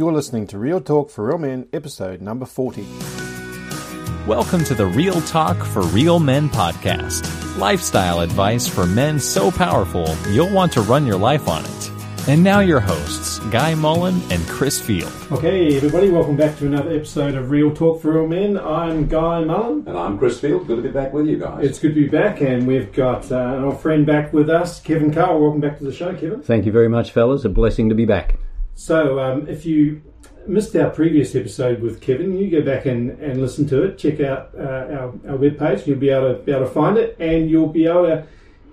You're listening to Real Talk for Real Men, episode number 40. Welcome to the Real Talk for Real Men podcast. Lifestyle advice for men so powerful you'll want to run your life on it. And now your hosts, Guy Mullen and Chris Field. Okay, everybody, welcome back to another episode of Real Talk for Real Men. I'm Guy Mullen. And I'm Chris Field. Good to be back with you guys. It's good to be back, and we've got uh, an old friend back with us, Kevin Currell. Welcome back to the show, Kevin. Thank you very much, fellas. A blessing to be back. So, um, if you missed our previous episode with Kevin, you go back and, and listen to it. Check out uh, our, our webpage. You'll be able to be able to find it, and you'll be able to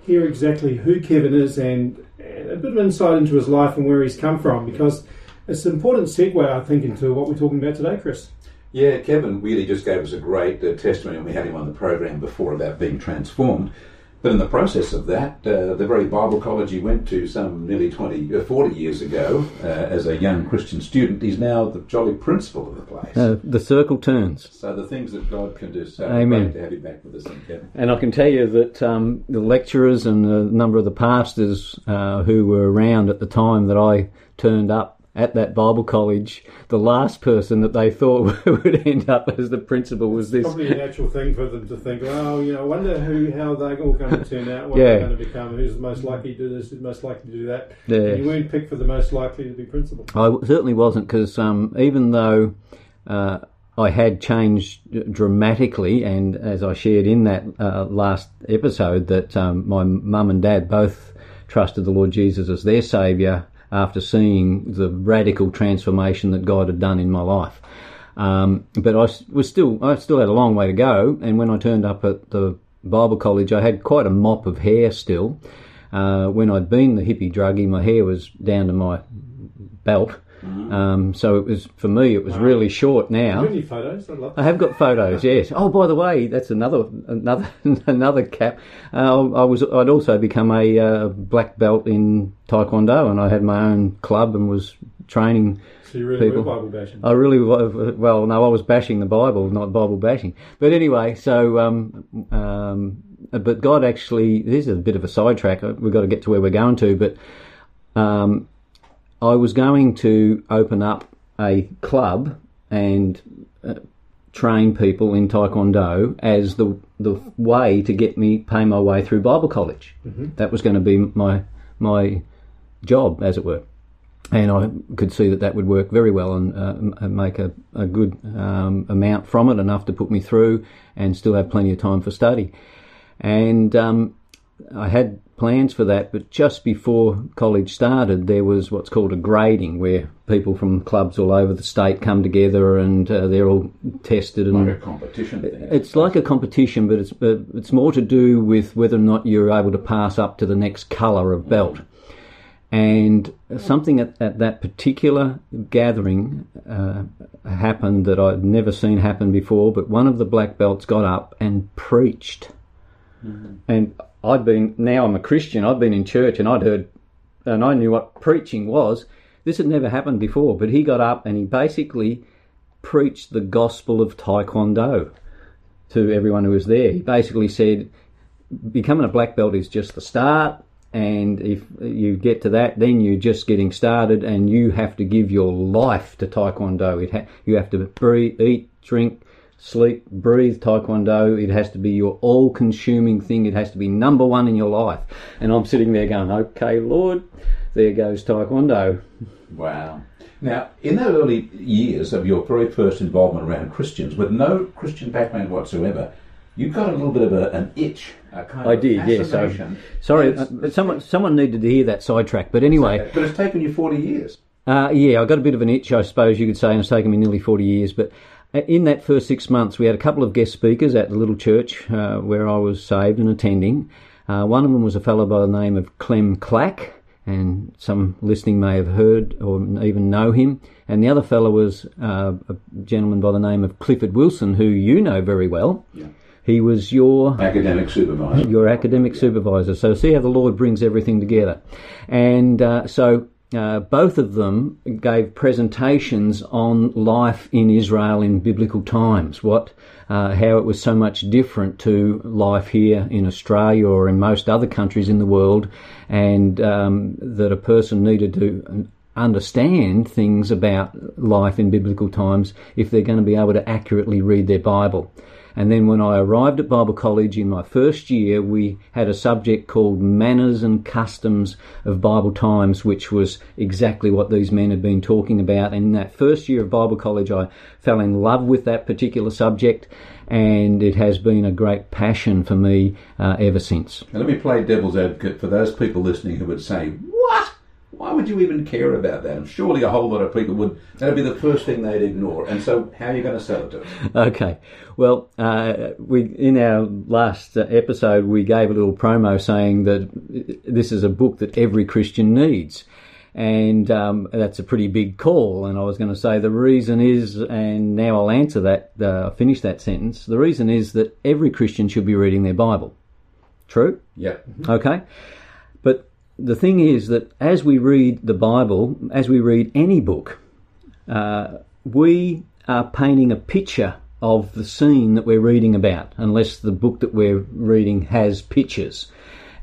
hear exactly who Kevin is and, and a bit of insight into his life and where he's come from. Because it's an important segue, I think, into what we're talking about today, Chris. Yeah, Kevin really just gave us a great uh, testimony when we had him on the program before about being transformed. But in the process of that, uh, the very Bible college he went to some nearly 20, uh, 40 years ago uh, as a young Christian student, he's now the jolly principal of the place. The circle turns. So the things that God can do. So Amen. to have you back with us, Kevin. And I can tell you that um, the lecturers and a number of the pastors uh, who were around at the time that I turned up at that Bible college, the last person that they thought would end up as the principal was this. Probably a natural thing for them to think, oh, you know, I wonder who, how they're all going to turn out, what Yeah. they're going to become, who's the most likely to do this, who's most likely to do that. Yeah. And you weren't picked for the most likely to be principal. I certainly wasn't because um, even though uh, I had changed dramatically, and as I shared in that uh, last episode, that um, my mum and dad both trusted the Lord Jesus as their saviour after seeing the radical transformation that God had done in my life. Um, but I was still, I still had a long way to go. And when I turned up at the Bible college, I had quite a mop of hair still. Uh, when I'd been the hippie druggie, my hair was down to my belt. Um, so it was for me. It was really short now. Have you any photos? I'd love I have got photos. Yes. Oh, by the way, that's another another another cap. Uh, I was I'd also become a uh, black belt in Taekwondo, and I had my own club and was training. So you really people. were Bible bashing. I really well, no, I was bashing the Bible, not Bible bashing. But anyway, so um, um, but God actually, this is a bit of a sidetrack. uh, We've got to get to where we're going to, but um, I was going to open up a club and uh, train people in Taekwondo as the the way to get me pay my way through Bible college. That was going to be my my job, as it were. And I could see that that would work very well and uh, make a, a good um, amount from it, enough to put me through, and still have plenty of time for study. And um, I had plans for that, but just before college started, there was what's called a grading, where people from clubs all over the state come together and uh, they're all tested and Like a competition thing. it's like a competition, but it's uh, it's more to do with whether or not you're able to pass up to the next colour of belt. And something at, at that particular gathering uh, happened that I'd never seen happen before. But one of the black belts got up and preached, and I'd been now I'm a Christian. I'd been in church and I'd heard, and I knew what preaching was. This had never happened before, but he got up and he basically preached the gospel of Taekwondo to everyone who was there. He basically said, becoming a black belt is just the start, and if you get to that, then you're just getting started, and you have to give your life to Taekwondo. Ha- you have to breathe, eat, drink, sleep, breathe Taekwondo. It has to be your all-consuming thing. It has to be number one in your life. And I'm sitting there going, "Okay, Lord, there goes Taekwondo." Wow. Now, in the early years of your very first involvement around Christians, with no Christian background whatsoever, you got a little bit of a, an itch. A kind I of did, yes. I, fascination. sorry, uh, someone someone needed to hear that sidetrack. But anyway, But it's taken you 40 years. Uh, yeah, I got a bit of an itch, I suppose you could say, and it's taken me nearly 40 years. But in that first six months, we had a couple of guest speakers at the little church uh, where I was saved and attending. Uh, one of them was a fellow by the name of Clem Clack, and some listening may have heard or even know him. And the other fellow was uh, a gentleman by the name of Clifford Wilson, who you know very well. Yeah. He was your Academic supervisor. your academic supervisor. So see how the Lord brings everything together. And uh, so uh, both of them gave presentations on life in Israel in biblical times. What, uh, how it was so much different to life here in Australia or in most other countries in the world, and um, that a person needed to understand things about life in biblical times if they're going to be able to accurately read their Bible. And then when I arrived at Bible College in my first year, we had a subject called Manners and Customs of Bible Times, which was exactly what these men had been talking about. And in that first year of Bible College, I fell in love with that particular subject, and it has been a great passion for me uh, ever since. Now, let me play devil's advocate for those people listening who would say? Why would you even care about that? And surely a whole lot of people would. That'd be the first thing they'd ignore. And so, how are you going to sell it to us? Okay. Well, uh, we in our last uh, episode we gave a little promo saying that this is a book that every Christian needs, and um, that's a pretty big call. And I was going to say the reason is, and now I'll answer that. Uh, finish that sentence. The reason is that every Christian should be reading their Bible. True. Yeah. Okay. The thing is that as we read the Bible, as we read any book, uh, we are painting a picture of the scene that we're reading about, unless the book that we're reading has pictures.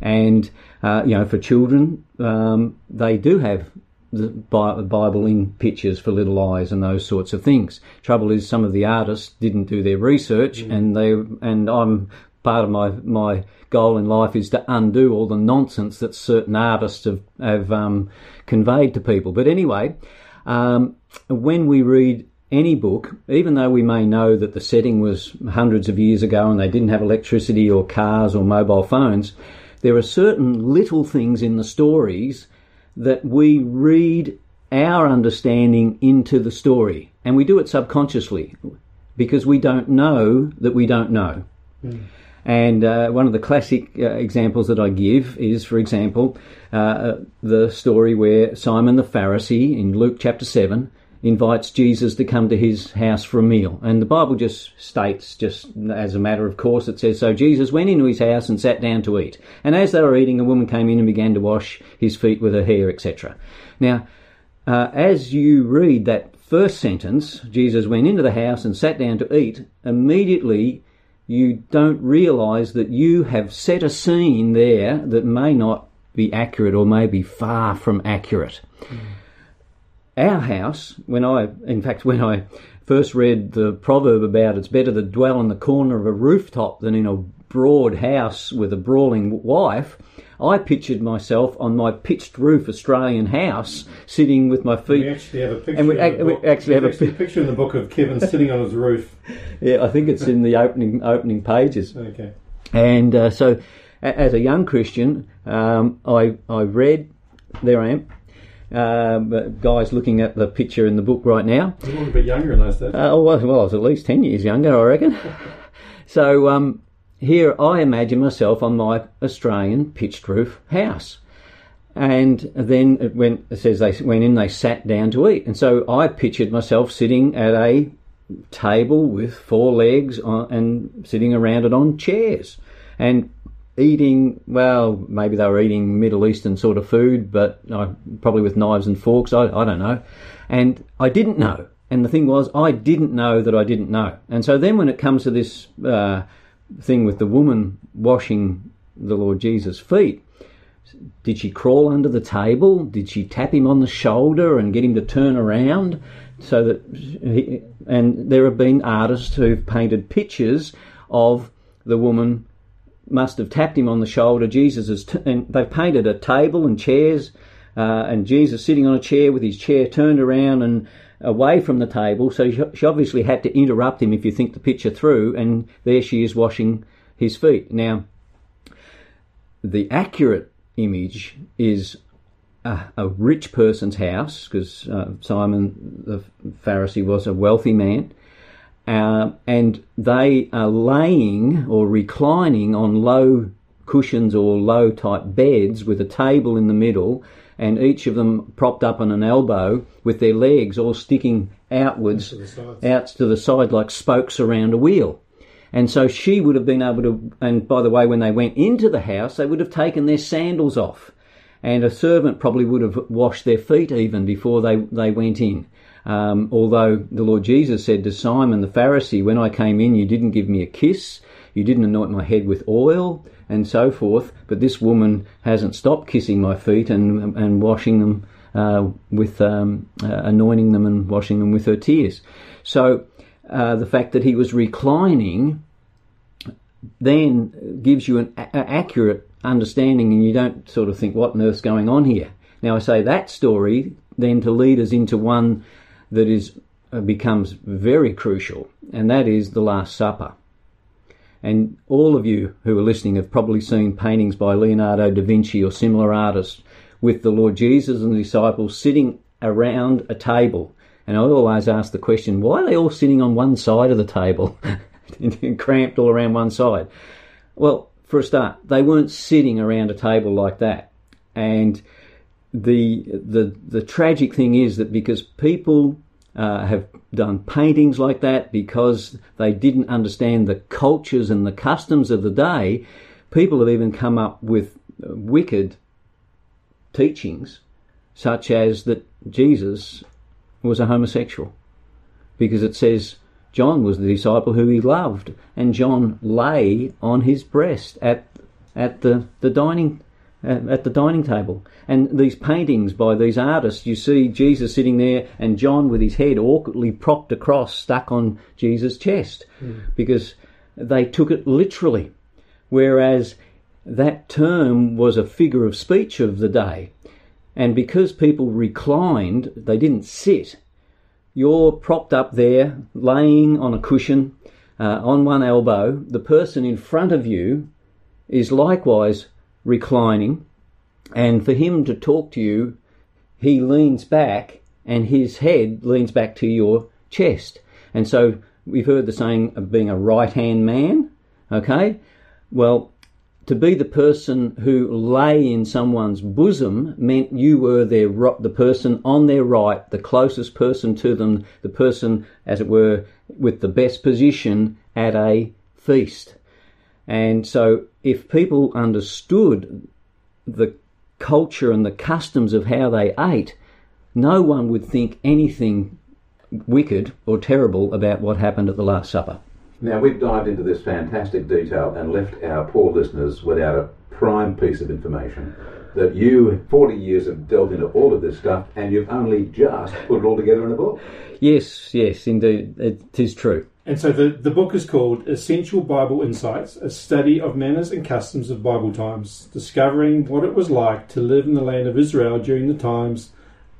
And, uh, you know, for children, um, they do have the Bible in pictures for little eyes and those sorts of things. Trouble is, some of the artists didn't do their research, mm. and they and I'm part of my my goal in life is to undo all the nonsense that certain artists have have um, conveyed to people. But anyway, um, when we read any book, even though we may know that the setting was hundreds of years ago and they didn't have electricity or cars or mobile phones, there are certain little things in the stories that we read our understanding into the story. And we do it subconsciously because we don't know that we don't know. Mm. And uh, one of the classic uh, examples that I give is, for example, uh, the story where Simon the Pharisee in Luke chapter 7 invites Jesus to come to his house for a meal. And the Bible just states, just as a matter of course, it says, So Jesus went into his house and sat down to eat. And as they were eating, a woman came in and began to wash his feet with her hair, etc. Now, uh, as you read that first sentence, Jesus went into the house and sat down to eat, immediately you don't realize that you have set a scene there that may not be accurate or may be far from accurate. Mm. Our house, when I, in fact, when I first read the proverb about it's better to dwell in the corner of a rooftop than in a broad house with a brawling wife, I pictured myself on my pitched roof Australian house, sitting with my feet. We actually have a picture. And we, ac- we actually have a, a, picture in the book of Kevin sitting on his roof. Yeah, I think it's in the opening opening pages. Okay. And uh, so, a- as a young Christian, um, I I read. There I am. Um, guys looking at the picture in the book right now. You were a bit younger in those days. Uh, well, well, I was at least 10 years younger, I reckon. so um, here I imagine myself on my Australian pitched roof house. And then it went, it says they went in, they sat down to eat. And so I pictured myself sitting at a table with four legs on, and sitting around it on chairs and eating, well, maybe they were eating Middle Eastern sort of food, but uh, probably with knives and forks, I, I don't know. And I didn't know. And the thing was, I didn't know that I didn't know. And so then when it comes to this, uh, thing with the woman washing the Lord Jesus' feet. Did she crawl under the table? Did she tap him on the shoulder and get him to turn around? So that, he, and there have been artists who've painted pictures of the woman must have tapped him on the shoulder. Jesus is, t- and they've painted a table and chairs, uh, and Jesus sitting on a chair with his chair turned around and away from the table, so she obviously had to interrupt him if you think the picture through, and there she is washing his feet. Now, the accurate image is a, a rich person's house, because uh, Simon the Pharisee was a wealthy man, uh, and they are laying or reclining on low cushions or low type beds with a table in the middle and each of them propped up on an elbow with their legs all sticking outwards, to out to the side like spokes around a wheel. And so she would have been able to, and by the way, when they went into the house, they would have taken their sandals off. And a servant probably would have washed their feet even before they, they went in. Um, although the Lord Jesus said to Simon the Pharisee, When I came in, you didn't give me a kiss, you didn't anoint my head with oil, and so forth. But this woman hasn't stopped kissing my feet and and washing them uh, with um, uh, anointing them and washing them with her tears. So uh, the fact that he was reclining then gives you an a- accurate understanding, and you don't sort of think, "What on earth's going on here?" Now I say that story then to lead us into one that is uh, becomes very crucial, and that is the Last Supper. And all of you who are listening have probably seen paintings by Leonardo da Vinci or similar artists with the Lord Jesus and the disciples sitting around a table. And I always ask the question, why are they all sitting on one side of the table, cramped all around one side? Well, for a start, they weren't sitting around a table like that. And the the the tragic thing is that because people uh, have done paintings like that because they didn't understand the cultures and the customs of the day. People have even come up with wicked teachings, such as that Jesus was a homosexual, because it says John was the disciple who he loved, and John lay on his breast at at the, the dining at the dining table. And these paintings by these artists, you see Jesus sitting there and John with his head awkwardly propped across, stuck on Jesus' chest, mm. because they took it literally. Whereas that term was a figure of speech of the day. And because people reclined, they didn't sit. You're propped up there, laying on a cushion, uh, on one elbow. The person in front of you is likewise reclining, and for him to talk to you, he leans back and his head leans back to your chest. And so we've heard the saying of being a right hand man, okay? Well, to be the person who lay in someone's bosom meant you were their the person on their right, the closest person to them, the person, as it were, with the best position at a feast. And so, if people understood the culture and the customs of how they ate, no one would think anything wicked or terrible about what happened at the Last Supper. Now, we've dived into this fantastic detail and left our poor listeners without a prime piece of information that you, 40 years, have delved into all of this stuff and you've only just put it all together in a book. Yes, yes, indeed. It is true. And so the, the book is called Essential Bible Insights, a study of manners and customs of Bible times, discovering what it was like to live in the land of Israel during the times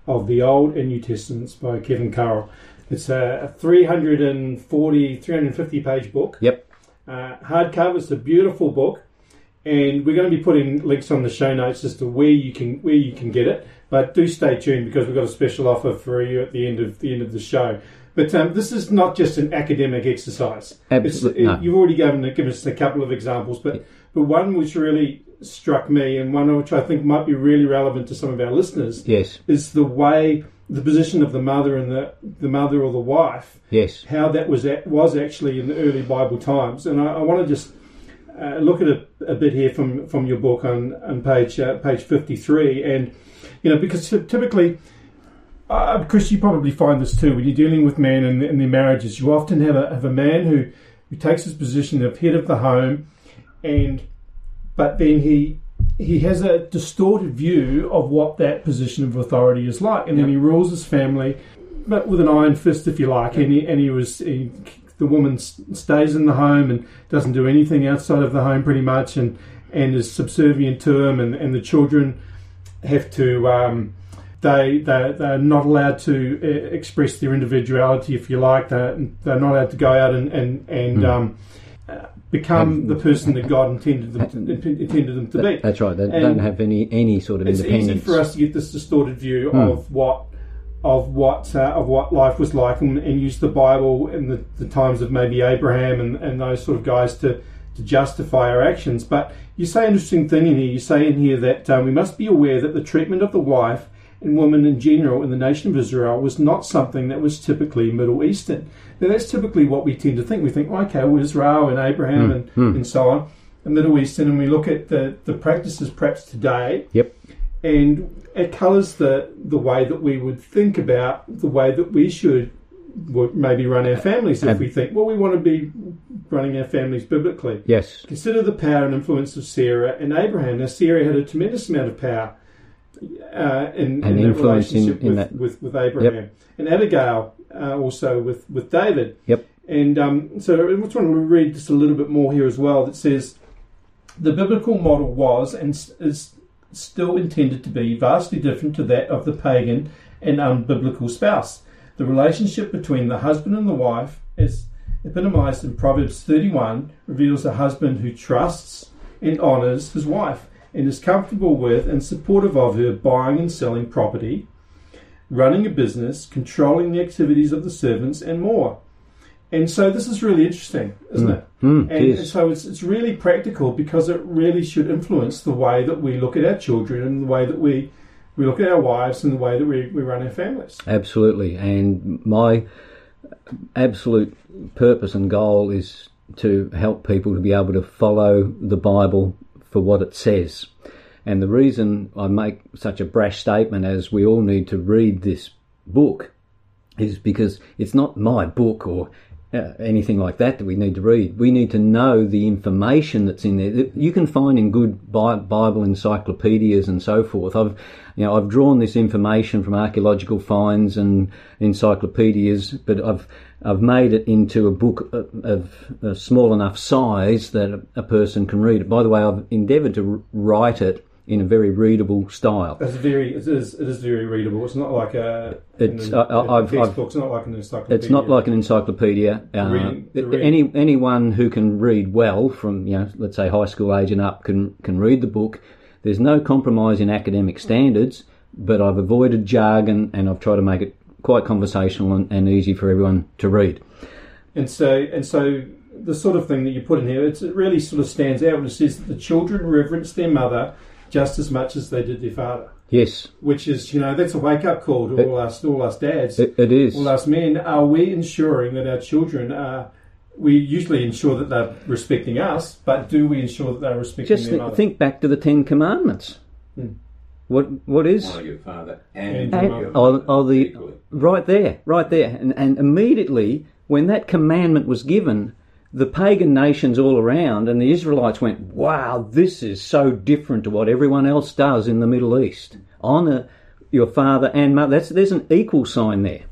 of the Old and New Testaments by Kevin Currell. It's a 340, 350 page book. Yep. Uh, hardcover. It's a beautiful book, and we're going to be putting links on the show notes as to where you can where you can get it. But do stay tuned because we've got a special offer for you at the end of the end of the show. But um, this is not just an academic exercise. Absolutely, no. You've already given, given us a couple of examples, but but one which really struck me, and one which I think might be really relevant to some of our listeners, yes, is the way the position of the mother and the the mother or the wife, yes, how that was was actually in the early Bible times, and I, I want to just. Uh, look at a, a, bit here from, from your book on, on page uh, page 53 and you know because typically uh, Chris, you probably find this too when you're dealing with men and, and their marriages. You often have a have a man who who takes his position of head of the home, and but then he he has a distorted view of what that position of authority is like, and yep. then he rules his family, but with an iron fist, if you like. Yep. And he and he was he, the woman stays in the home and doesn't do anything outside of the home pretty much, and and is subservient to him, and and the children have to. Um, they they they're not allowed to uh, express their individuality, if you like. They're, they're not allowed to go out and and and mm. um, uh, become the person that God intended them to, intended them to be. That's right. They and don't have any any sort of it's independence. It's easy for us to get this distorted view mm. of what of what uh, of what life was like, and, and use the Bible and the, the, times of maybe Abraham and, and those sort of guys to to justify our actions. But you say an interesting thing in here. You say in here that um, we must be aware that the treatment of the wife and women in general in the nation of Israel was not something that was typically Middle Eastern. Now, that's typically what we tend to think. We think, okay, well, Israel and Abraham mm, and, mm. and so on, the Middle Eastern, and we look at the, the practices perhaps today. Yep. And it colours the, the way that we would think about the way that we should maybe run our families if we think, well, we want to be running our families biblically. Yes. Consider the power and influence of Sarah and Abraham. Now, Sarah had a tremendous amount of power uh, in, An in influence in- relationship in with, that. with with Abraham and Abigail uh, also with with David. Yep. And um, so I just want to read just a little bit more here as well. That says the biblical model was and is still intended to be vastly different to that of the pagan and unbiblical spouse. The relationship between the husband and the wife, as epitomized in Proverbs 31, reveals a husband who trusts and honors his wife and is comfortable with and supportive of her buying and selling property, running a business, controlling the activities of the servants, and more. And so this is really interesting, isn't hmm. it? Mm, And, and so it's, it's really practical because it really should influence the way that we look at our children and the way that we, we look at our wives and the way that we, we run our families. Absolutely. And my absolute purpose and goal is to help people to be able to follow the Bible for what it says. And the reason I make such a brash statement as we all need to read this book is because it's not my book or uh, anything like that that we need to read. We need to know the information that's in there. that You can find in good Bible encyclopedias and so forth. I've, you know, I've drawn this information from archaeological finds and encyclopedias, but I've I've made it into a book of, a small enough size that a, a person can read it. By the way, I've endeavoured to write it in a very readable style. It's very, it is, it is very readable. It's not like a, It's- an, I- I- I've- It's not like an encyclopedia. It's not like an encyclopedia. Uh, reading- reading. any anyone who can read well, from you know, let's say high school age and up, can can read the book. There's no compromise in academic standards, but I've avoided jargon and I've tried to make it quite conversational and, and easy for everyone to read. And so, and so, the sort of thing that you put in here, it's, it really sort of stands out when it says that the children reverence their mother just as much as they did their father. Yes, Which is, you know, that's a wake up call to It- all us, all us dads, it, it is. all us men. Are we ensuring that our children are? We usually ensure that they're respecting us, but do we ensure that they're respecting Just their th- mother? think back to the Ten Commandments. Hmm. What what is Honour your father And and, your your mother. mother Oh, oh, the- equally. Right there, right there. And, and immediately, when that commandment was given, the pagan nations all around and the Israelites went, wow, this is so different to what everyone else does in the Middle East. Honour your father and mother. That's, there's an equal sign there.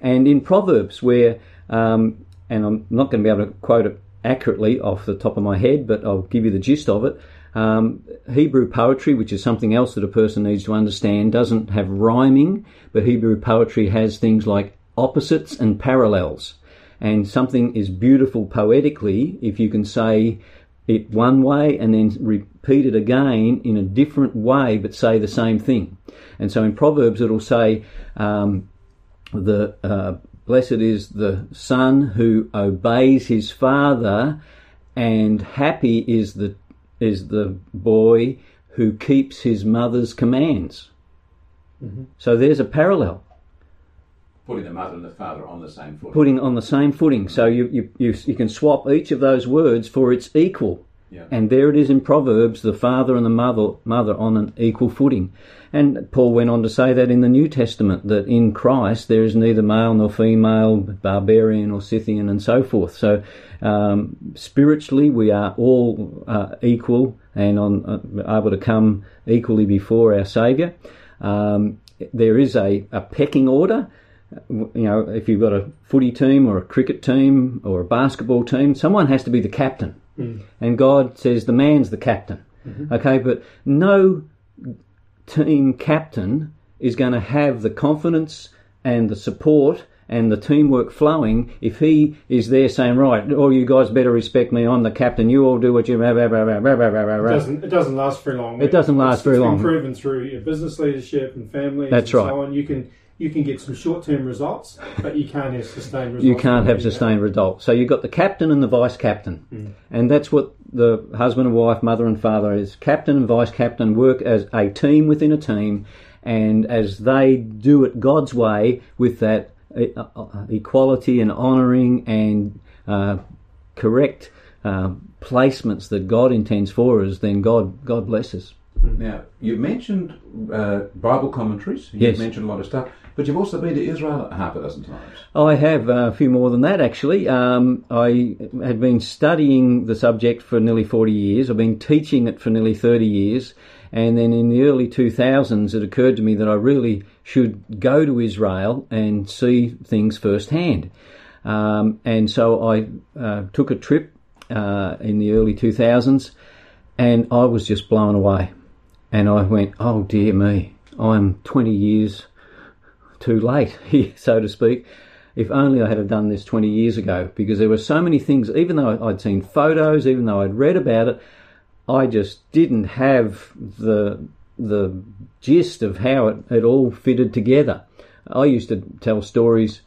And in Proverbs, where, um, and I'm not going to be able to quote it accurately off the top of my head, but I'll give you the gist of it. Um, Hebrew poetry, which is something else that a person needs to understand, doesn't have rhyming, but Hebrew poetry has things like opposites and parallels. And something is beautiful poetically if you can say it one way and then repeat it again in a different way but say the same thing. And so in Proverbs it'll say, um, the uh, blessed is the son who obeys his father, and happy is the is the boy who keeps his mother's commands. So there's a parallel, Putting the mother and the father on the same footing. putting on the same footing. So you you, you, you can swap each of those words for its equal. yeah. And there it is in Proverbs, the father and the mother, mother on an equal footing. And Paul went on to say that in the New Testament, that in Christ there is neither male nor female, barbarian or Scythian, and so forth. So um, spiritually, we are all uh, equal and on uh, able to come equally before our Saviour. Um, there is a, a pecking order you know, if you've got a footy team or a cricket team or a basketball team, someone has to be the captain. Mm. And God says the man's the captain. Mm-hmm. Okay, but no team captain is going to have the confidence and the support and the teamwork flowing if he is there saying, right, all you guys better respect me, I'm the captain, you all do what you... Blah, blah, blah, blah, blah, blah, blah, It doesn't, it doesn't last very long. It doesn't last It's- very it's been long. proven through your business leadership and family. That's and right. So on. You can you can get some short term results, but you can't have sustained results. you can't have sustained results. So you've got the captain and the vice captain, and that's what the husband and wife, mother and father is. Captain and vice captain work as a team within a team, and as they do it God's way with that uh, uh, equality and honouring and uh, correct uh, placements that God intends for us, then God God blesses. Now, you've mentioned uh, Bible commentaries, you've Yes. mentioned a lot of stuff, but you've also been to Israel a half a dozen times. I have uh, a few more than that actually. Um, I had been studying the subject for nearly 40 years. I've been teaching it for nearly 30 years. And then in the early 2000s, it occurred to me that I really should go to Israel and see things firsthand. Um, and so I uh, took a trip uh, in the early 2000s and I was just blown away. And I went, oh dear me, I'm 20 years too late, so to speak. If only I had done this 20 years ago, because there were so many things, even though I'd seen photos, even though I'd read about it, I just didn't have the the gist of how it, it all fitted together. I used to tell stories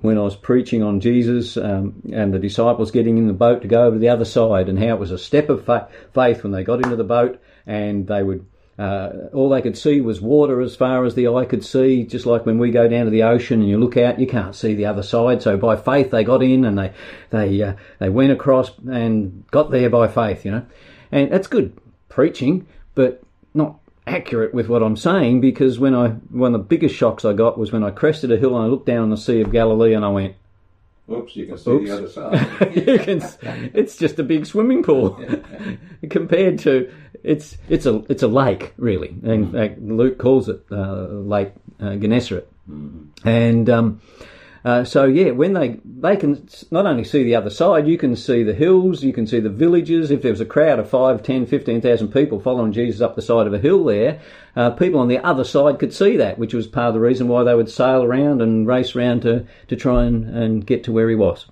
when I was preaching on Jesus um, and the disciples getting in the boat to go over to the other side, and how it was a step of fa- faith when they got into the boat and they would. Uh, all they could see was water as far as the eye could see, just like when we go down to the ocean and you look out, you can't see the other side. So by faith, they got in and they they uh, they went across and got there by faith, you know. And that's good preaching, but not accurate with what I'm saying because when I one of the biggest shocks I got was when I crested a hill and I looked down on the Sea of Galilee and I went, Oops, you can see Oops. the other side. you can, it's just a big swimming pool compared to it's it's a it's a lake really. In fact, Luke calls it uh, Lake uh, Gennesaret, and um, uh, so yeah, when they they can not only see the other side, you can see the hills, you can see the villages. If there was a crowd of 5, 10, 15,000 people following Jesus up the side of a hill there, uh, people on the other side could see that, which was part of the reason why they would sail around and race around to, to try and, and get to where he was.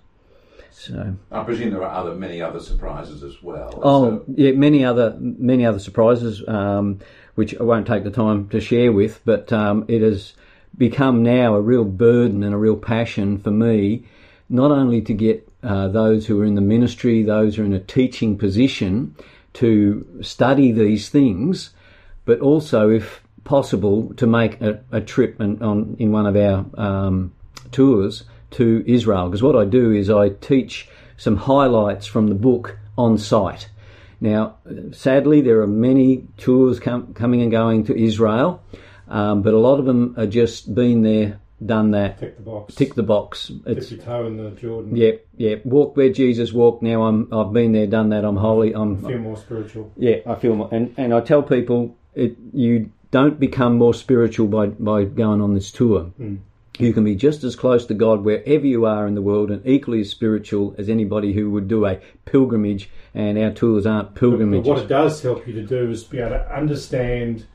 So I presume there are other many other surprises as well. Oh, So- yeah, many other many other surprises, um, which I won't take the time to share with, but um, it has become now a real burden and a real passion for me, not only to get uh, those who are in the ministry, those who are in a teaching position, to study these things, but also, if possible, to make a, a trip and on in one of our um, tours to Israel. Because what I do is I teach some highlights from the book on site. Now, sadly, there are many tours com- coming and going to Israel, um, but a lot of them are just been there, done that, Tick the box. tick the box. It's Dip your toe in the Jordan. yeah, yeah. Walk where Jesus walked. Now I'm I've been there, done that. I'm holy. I'm Feel more spiritual. yeah. I feel more, and and I tell people it you don't become more spiritual by by going on this tour. You can be just as close to God wherever you are in the world and equally as spiritual as anybody who would do a pilgrimage. And our tours aren't But, but what it does help you to do is be able to understand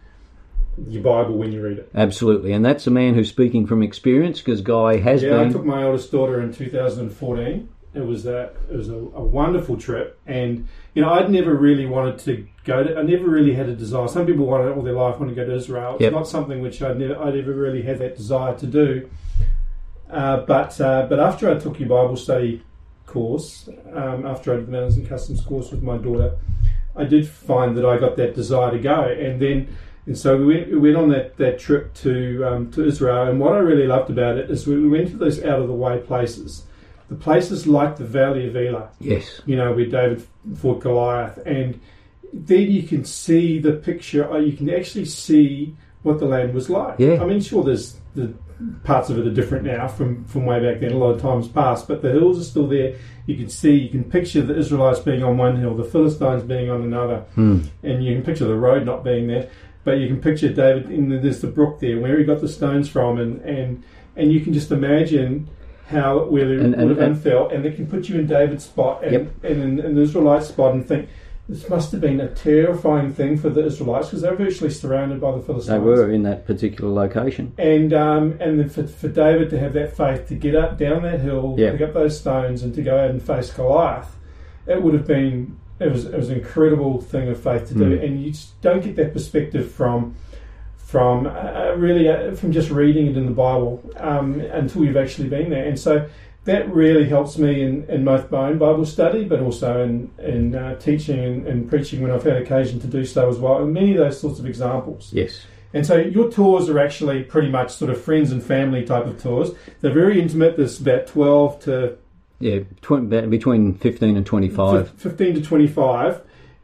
your Bible when you read it. Absolutely, and that's a man who's speaking from experience because Guy has been Yeah, I took my oldest daughter in 2014. It was a it was a, a wonderful trip, and you know I'd never really wanted to go to. I never really had a desire. Some people want it all their life want to go to Israel. It's Yep. not something which I'd never I'd never really had that desire to do. Uh, but uh, but after I took your Bible study course, um, after I did the Manners and Customs course with my daughter, I did find that I got that desire to go, and then and so we went, we went on that, that trip to um, to Israel. And what I really loved about it is we, we went to those out of the way places, the places like the Valley of Elah, Yes, you know, where David fought Goliath, and then you can see the picture. Or you can actually see what the land was like. Yeah. I mean, sure, there's the parts of it are different now from from way back then. A lot of times past, but the hills are still there. You can see, you can picture the Israelites being on one hill, the Philistines being on another, and you can picture the road not being there. But you can picture David. In the, there's the brook there, where he got the stones from, and and and you can just imagine how it would, And- and- would have and- unfelt, and it can put you in David's spot and, Yep. and in, in the Israelite spot, and think this must have been a terrifying thing for the Israelites because they're virtually surrounded by the Philistines. they were in that particular location. And um, and then for, for David to have that faith to get up down that hill, Yeah. pick up those stones, and to go out and face Goliath, it would have been it was it was an incredible thing of faith to do, Mm. and you just don't get that perspective from from uh, really uh, from just reading it in the Bible um, until you've actually been there, and so. That really helps me in, in both my own Bible study, but also in, in uh, teaching and, and preaching when I've had occasion to do so as well. And many of those sorts of examples. Yes, And so your tours are actually pretty much sort of friends and family type of tours. They're very intimate. There's about 12 to yeah, tw- between fifteen and twenty-five. fif- 15 to 25.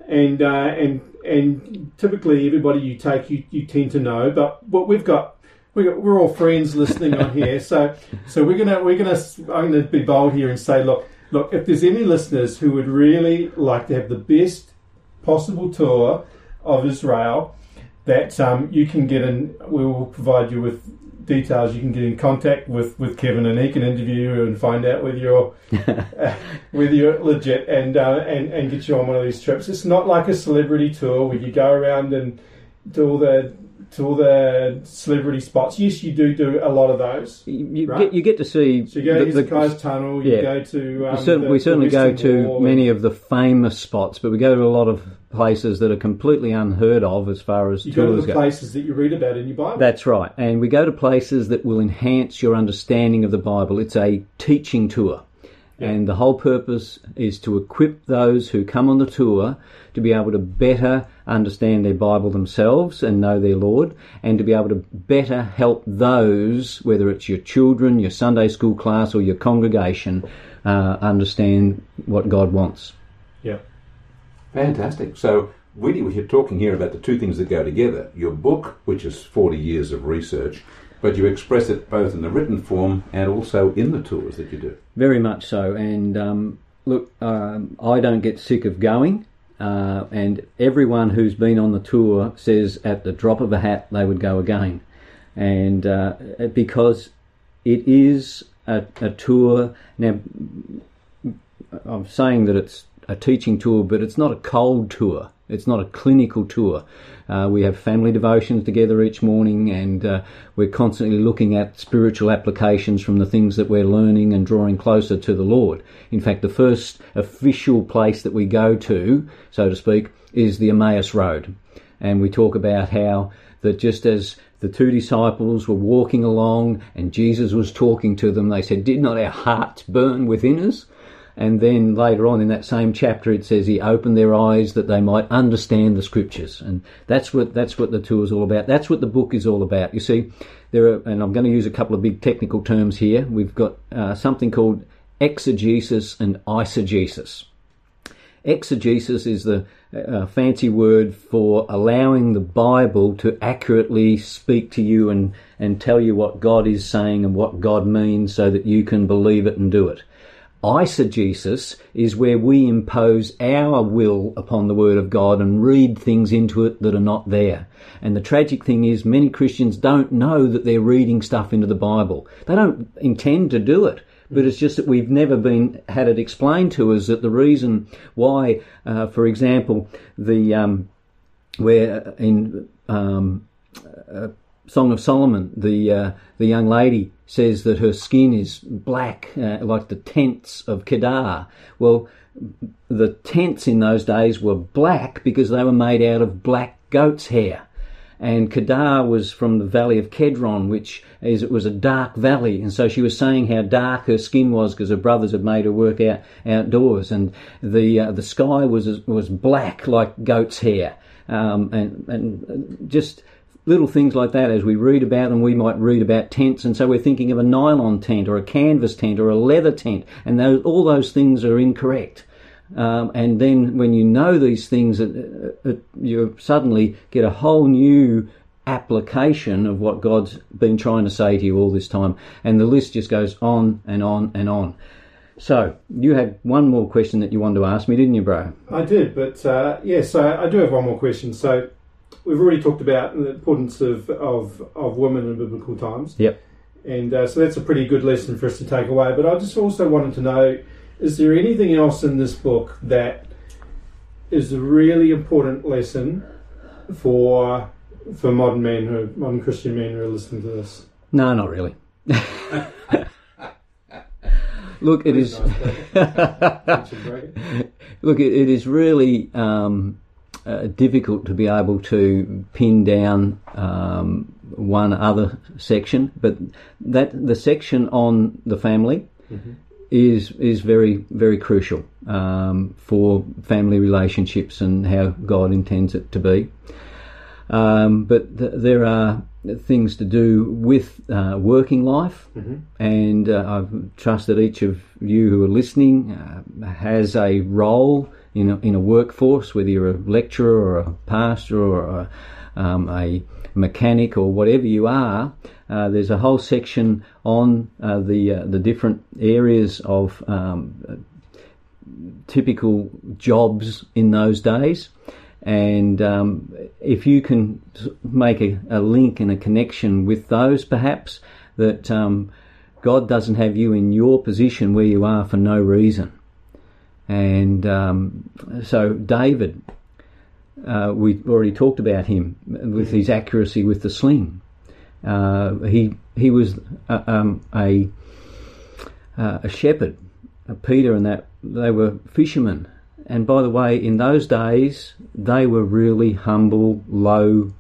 And, uh, and, and typically everybody you take, you, you tend to know. But what we've got, we got, we're all friends listening on here. So, so we're to, we're to, I'm going to be bold here and say, look, look, if there's any listeners who would really like to have the best possible tour of Israel that um, you can get in. We will provide you with details. You can get in contact with, with Kevin, and he can interview you and find out whether you're uh, whether you're legit and uh, and and get you on one of these trips. It's not like a celebrity tour where you go around and do all the to all the celebrity spots. Yes, you do do a lot of those. You, Right. get you get to see. So you go to the- Hezekiah's Tunnel. You yeah. go to um, we certainly, the- we certainly go to many of the famous spots, but we go to a lot of places that are completely unheard of as far as You go to the go. places that you read about in your Bible. That's right, and we go to places that will enhance your understanding of the Bible. It's a teaching tour, and the whole purpose is to equip those who come on the tour to be able to better understand their Bible themselves and know their Lord, and to be able to better help those, whether it's your children, your Sunday school class, or your congregation, uh, understand what God wants. yeah. Fantastic. So, really, we're talking here about the two things that go together your book, which is 40 years of research, but you express it both in the written form and also in the tours that you do. Very much so. And um, look, um, I don't get sick of going. Uh, and everyone who's been on the tour says at the drop of a hat they would go again. And uh, because it is a, a tour. Now, I'm saying that it's a teaching tour, but it's not a cold tour. It's not a clinical tour. Uh, we have family devotions together each morning, and uh, we're constantly looking at spiritual applications from the things that we're learning and drawing closer to the Lord. In fact, the first official place that we go to, so to speak, is the Emmaus Road. And we talk about how that just as the two disciples were walking along and Jesus was talking to them, they said, Did not our hearts burn within us? And then later on in that same chapter, it says he opened their eyes that they might understand the scriptures, and that's what that's what the tour is all about. That's what the book is all about. You see, there are, and I'm going to use a couple of big technical terms here. We've got uh, something called exegesis and eisegesis. Exegesis is the uh, fancy word for allowing the Bible to accurately speak to you and, and tell you what God is saying and what God means so that you can believe it and do it. Eisegesis is where we impose our will upon the Word of God and read things into it that are not there. And the tragic thing is, many Christians don't know that they're reading stuff into the Bible. They don't intend to do it. But it's just that we've never been had it explained to us that the reason why, uh, for example, the um, where in um, uh, Song of Solomon, the uh, the young lady says that her skin is black, uh, like the tents of Kedar. Well, the tents in those days were black because they were made out of black goat's hair. And Kedar was from the valley of Kedron, which is it was a dark valley, and so she was saying how dark her skin was because her brothers had made her work out outdoors, and the uh, the sky was was black like goat's hair, um, and and just little things like that. As we read about them, we might read about tents, and so we're thinking of a nylon tent or a canvas tent or a leather tent, and those, all those things are incorrect. Um, and then when you know these things, you suddenly get a whole new application of what God's been trying to say to you all this time. And the list just goes on and on and on. So, you had one more question that you wanted to ask me, didn't you, bro? I did, but uh, yeah, so I do have one more question. So we've already talked about the importance of, of, of women in biblical times. Yep. And uh, so that's a pretty good lesson for us to take away. But I just also wanted to know is there anything else in this book that is a really important lesson for for modern men who modern Christian men who are listening to this? No, not really. Look, it is. Look, it, it is really um, uh, difficult to be able to pin down um, one other section, but that the section on the family is is very very crucial um, for family relationships and how God intends it to be. Um, but th- there are things to do with uh, working life, and uh, I trust that each of you who are listening uh, has a role in a, in a workforce, whether you're a lecturer or a pastor or a, um, a mechanic or whatever you are. Uh, there's a whole section on uh, the uh, the different areas of um, typical jobs in those days. And um, if you can make a, a, link and a connection with those, perhaps, that um, God doesn't have you in your position where you are for no reason. And um, so, David, uh, we already talked about him with his accuracy with the sling. Uh, he he was a, um, a, uh, a shepherd. Peter and that they were fishermen, and by the way, in those days they were really humble, low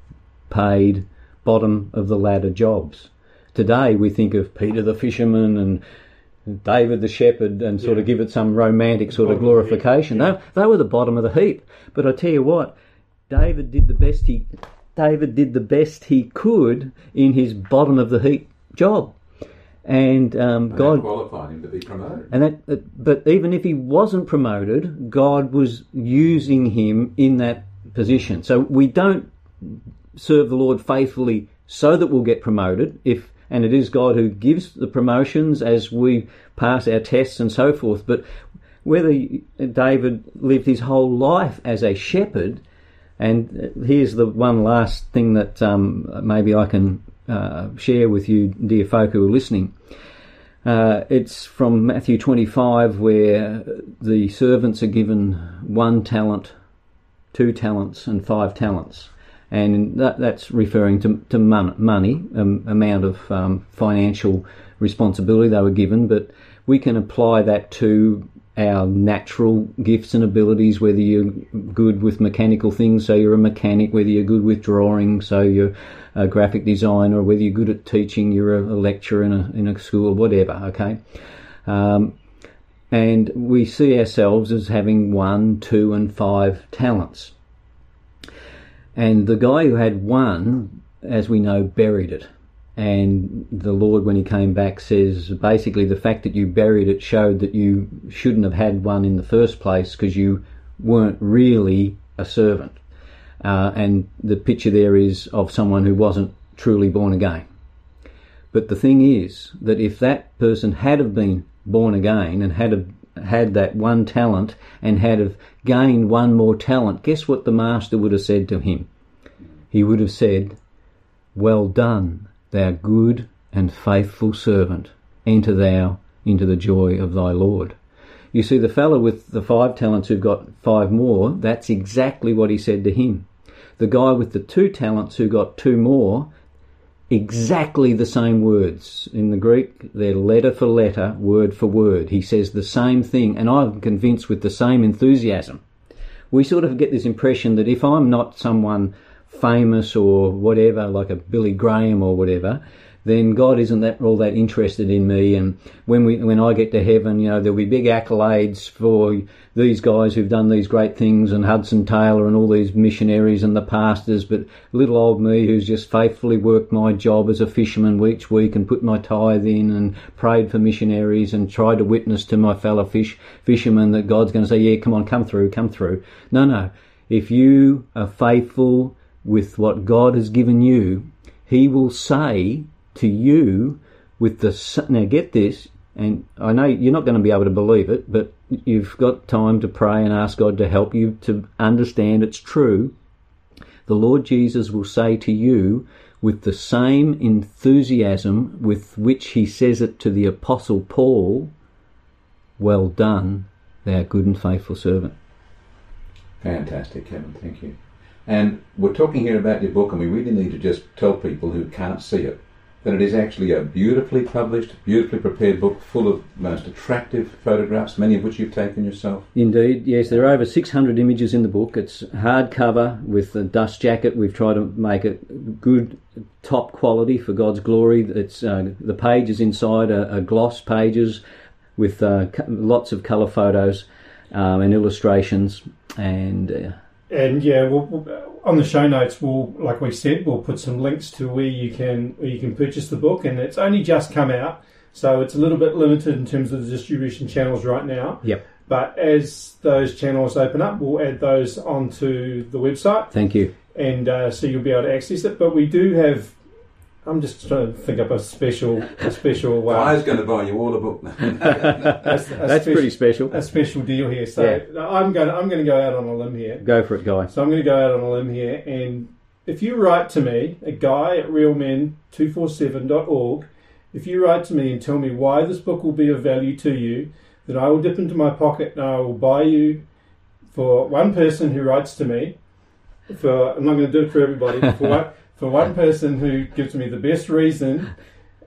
paid, bottom of the ladder jobs. Today we think of Peter the fisherman and David the shepherd and sort yeah. of give it some romantic sort of glorification. Yeah. They, they were the bottom of the heap. But I tell you what, David did the best he David did the best he could in his bottom of the heap job. And, um, and God qualified him to be promoted. And that, but even if he wasn't promoted, God was using him in that position. So we don't serve the Lord faithfully so that we'll get promoted. If and it is God who gives the promotions as we pass our tests and so forth. But whether David lived his whole life as a shepherd, and here's the one last thing that um, maybe I can uh, share with you, dear folk who are listening. Uh, it's from Matthew 25, where the servants are given one talent, two talents, and five talents. And that, that's referring to, to mon- money, um, amount of um, financial responsibility they were given, but we can apply that to our natural gifts and abilities, whether you're good with mechanical things, so you're a mechanic, whether you're good with drawing, so you're a graphic designer, whether you're good at teaching, you're a, lecturer in a, in a school, whatever, okay? Um, and we see ourselves as having one, two, and five talents. And the guy who had one, as we know, buried it. And the Lord, when He came back, says basically the fact that you buried it showed that you shouldn't have had one in the first place because you weren't really a servant. Uh, and the picture there is of someone who wasn't truly born again. But the thing is that if that person had have been born again and had have had that one talent and had have gained one more talent, guess what the master would have said to him? He would have said, Well done, thou good and faithful servant, enter thou into the joy of thy Lord. You see, the fellow with the five talents who got five more, that's exactly what he said to him. The guy with the two talents who got two more, exactly the same words. In the Greek, they're letter for letter, word for word. He says the same thing, and I'm convinced with the same enthusiasm. We sort of get this impression that if I'm not someone famous or whatever, like a Billy Graham or whatever, then God isn't that all that interested in me. And when we when I get to heaven, you know, there'll be big accolades for these guys who've done these great things, and Hudson Taylor and all these missionaries and the pastors. But little old me, who's just faithfully worked my job as a fisherman each week and put my tithe in and prayed for missionaries and tried to witness to my fellow fish fishermen that God's going to say, yeah, come on, come through, come through. No, no. If you are faithful with what God has given you, He will say to you with the now get this, and I know you're not going to be able to believe it, but you've got time to pray and ask God to help you to understand it's true. The Lord Jesus will say to you with the same enthusiasm with which he says it to the Apostle Paul, Well done, thou good and faithful servant. Fantastic, Kevin. Thank you. And we're talking here about your book, and we really need to just tell people who can't see it that it is actually a beautifully published, beautifully prepared book full of most attractive photographs, many of which you've taken yourself. Indeed, yes. There are over 600 images in the book. It's hardcover with a dust jacket. We've tried to make it good, top quality for God's glory. It's uh, the pages inside are, are gloss pages with uh, lots of colour photos um, and illustrations and. Uh, and yeah, we'll, we'll, on the show notes, we'll like we said, we'll put some links to where you can where you can purchase the book, and it's only just come out, so it's a little bit limited in terms of the distribution channels right now. Yep. But as those channels open up, we'll add those onto the website. Thank you. And uh, so you'll be able to access it. But we do have I'm just trying to think up a special, a special. Uh, Guy's going to buy you all a book. a- a That's speci- pretty special. a special deal here. So I'm going. To, I'm going to go out on a limb here. Go for it, guy. So I'm going to go out on a limb here, and if you write to me, a guy at realmen247.org, if you write to me and tell me why this book will be of value to you, then I will dip into my pocket and I will buy you for one person who writes to me. For I'm not going to do it for everybody. For one, for one person who gives me the best reason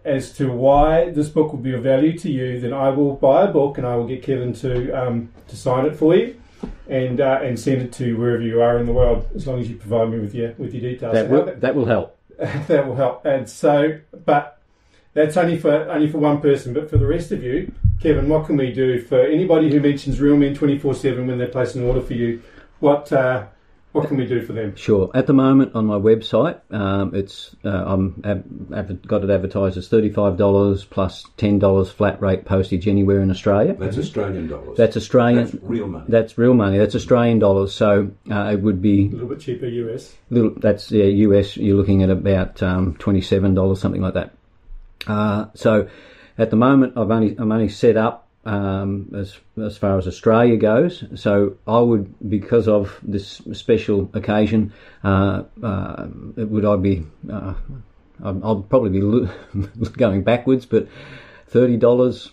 as to why this book will be of value to you, then I will buy a book and I will get Kevin to um, to sign it for you and uh, and send it to wherever you are in the world, as long as you provide me with your with your details. That will, that will help. that will help. And so, but that's only for only for one person. But for the rest of you, Kevin, what can we do for anybody who mentions Real Men twenty four seven when they place an order for you? What uh, what can we do for them? Sure. At the moment on my website, um, it's uh, I'm ad- got it advertised as thirty five dollars plus ten dollars flat rate postage anywhere in Australia. That's Australian dollars. That's Australian. That's real money. That's real money. That's Australian dollars. So uh, it would be A little bit cheaper US. little. That's yeah, US. You're looking at about um, twenty seven dollars, something like that. Uh, so at the moment, I've only I'm only set up um, as as far as Australia goes. So I would, because of this special occasion, uh, uh, would I be? Uh, I'll probably be lo- going backwards, but thirty dollars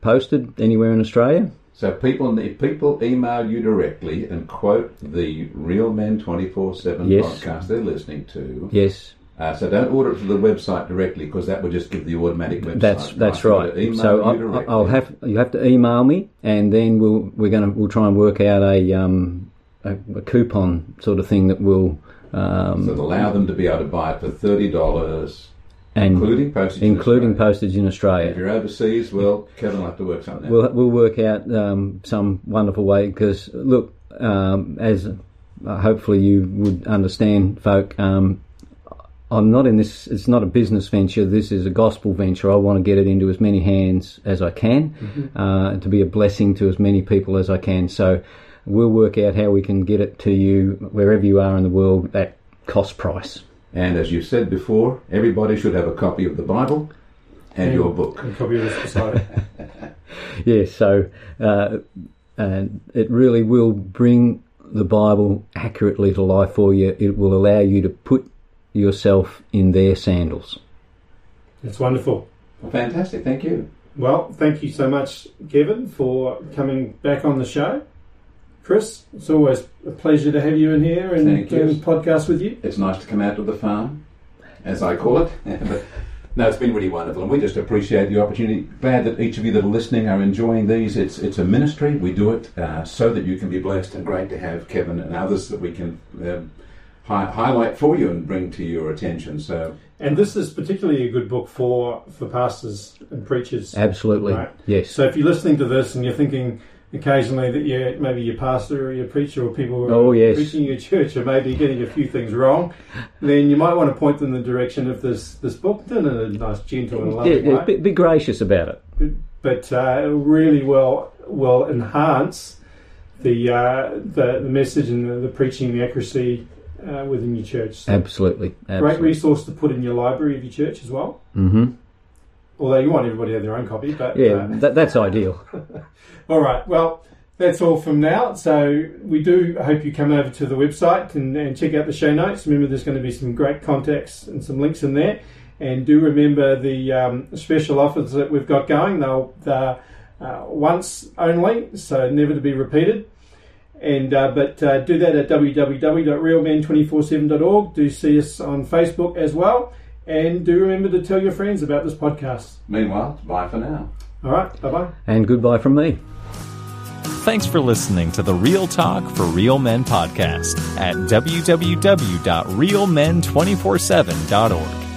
posted anywhere in Australia. So people if people email you directly and quote the Real Men 24/7 podcast they're listening to. Yes, Uh, so don't order it to the website directly because that would just give the automatic website. That's that's right. to So you I, directly. I'll have you have to email me, and then we'll we're gonna we'll try and work out a um a, a coupon sort of thing that will um So allow them to be able to buy it for thirty dollars, and including postage. in including Australia. postage in Australia. If you're overseas, well, Kevin will have to work something out. We'll we'll work out um, some wonderful way because look, um, as uh, hopefully you would understand, folk. Um, I'm not in this. It's not a business venture. This is a gospel venture. I want to get it into as many hands as I can, uh, to be a blessing to as many people as I can. So we'll work out how we can get it to you wherever you are in the world at cost price. and as you said before, everybody should have a copy of the Bible and your book. And copy of this beside it. Yeah, so uh, and it really will bring the Bible accurately to life for you. It will allow you to put yourself in their sandals. It's wonderful. Well, fantastic, thank you. Well, thank you so much, Kevin, for coming back on the show. Chris, it's always a pleasure to have you in here and Thank you. doing podcast with you. It's nice to come out to the farm, as I call it. but no, it's been really wonderful, and we just appreciate the opportunity. Glad that each of you that are listening are enjoying these. It's it's a ministry. We do it uh, so that you can be blessed, and great to have Kevin and others that we can um, hi- highlight for you and bring to your attention. So And this is particularly a good book for, for pastors and preachers. Absolutely, Right. yes. So if you're listening to this and you're thinking occasionally that you maybe your pastor or your preacher or people who are Oh, yes. preaching your church are maybe getting a few things wrong, then you might want to point them in the direction of this this book, done in a nice, gentle and loving yeah, way. be, be gracious about it. but uh, really will will enhance the uh, the, the message and the, the preaching, the accuracy uh, within your church. So Absolutely, great resource to put in your library of your church as well. hmm Although you want everybody to have their own copy, but Yeah, uh, that, that's ideal. all right. Well, that's all from now. So we do hope you come over to the website and, and check out the show notes. Remember, there's going to be some great contacts and some links in there. And do remember the um, special offers that we've got going. They'll they're uh, once only, so never to be repeated. And uh, but uh, do that at www.realmen247.org. Do see us on Facebook as well, and do remember to tell your friends about this podcast. meanwhile, bye for now. All right, bye bye. And goodbye from me. Thanks for listening to the Real Talk for Real Men podcast at www.realmen247.org.